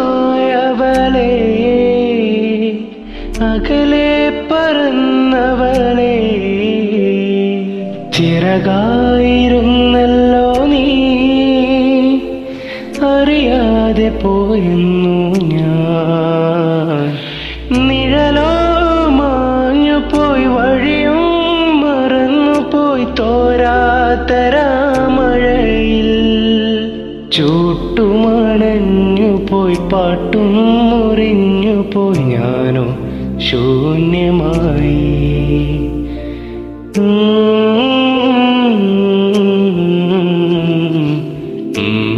ആകാശമായവളെ അകലെ പറന്നവളെ ചിറകായിരുന്നല്ലോ നീ അറിയാതെ പോയെന്നു ഞാൻ നിഴലോ മാഞ്ഞു പോയി വഴിയും മറന്നു പോയി തോരാത്തരാമഴയിൽ ചൂട്ടുമണഞ്ഞു പോയി പാട്ടും മുറിഞ്ഞു പോയി ഞാനോ ശൂന്യമായി Mm-hmm.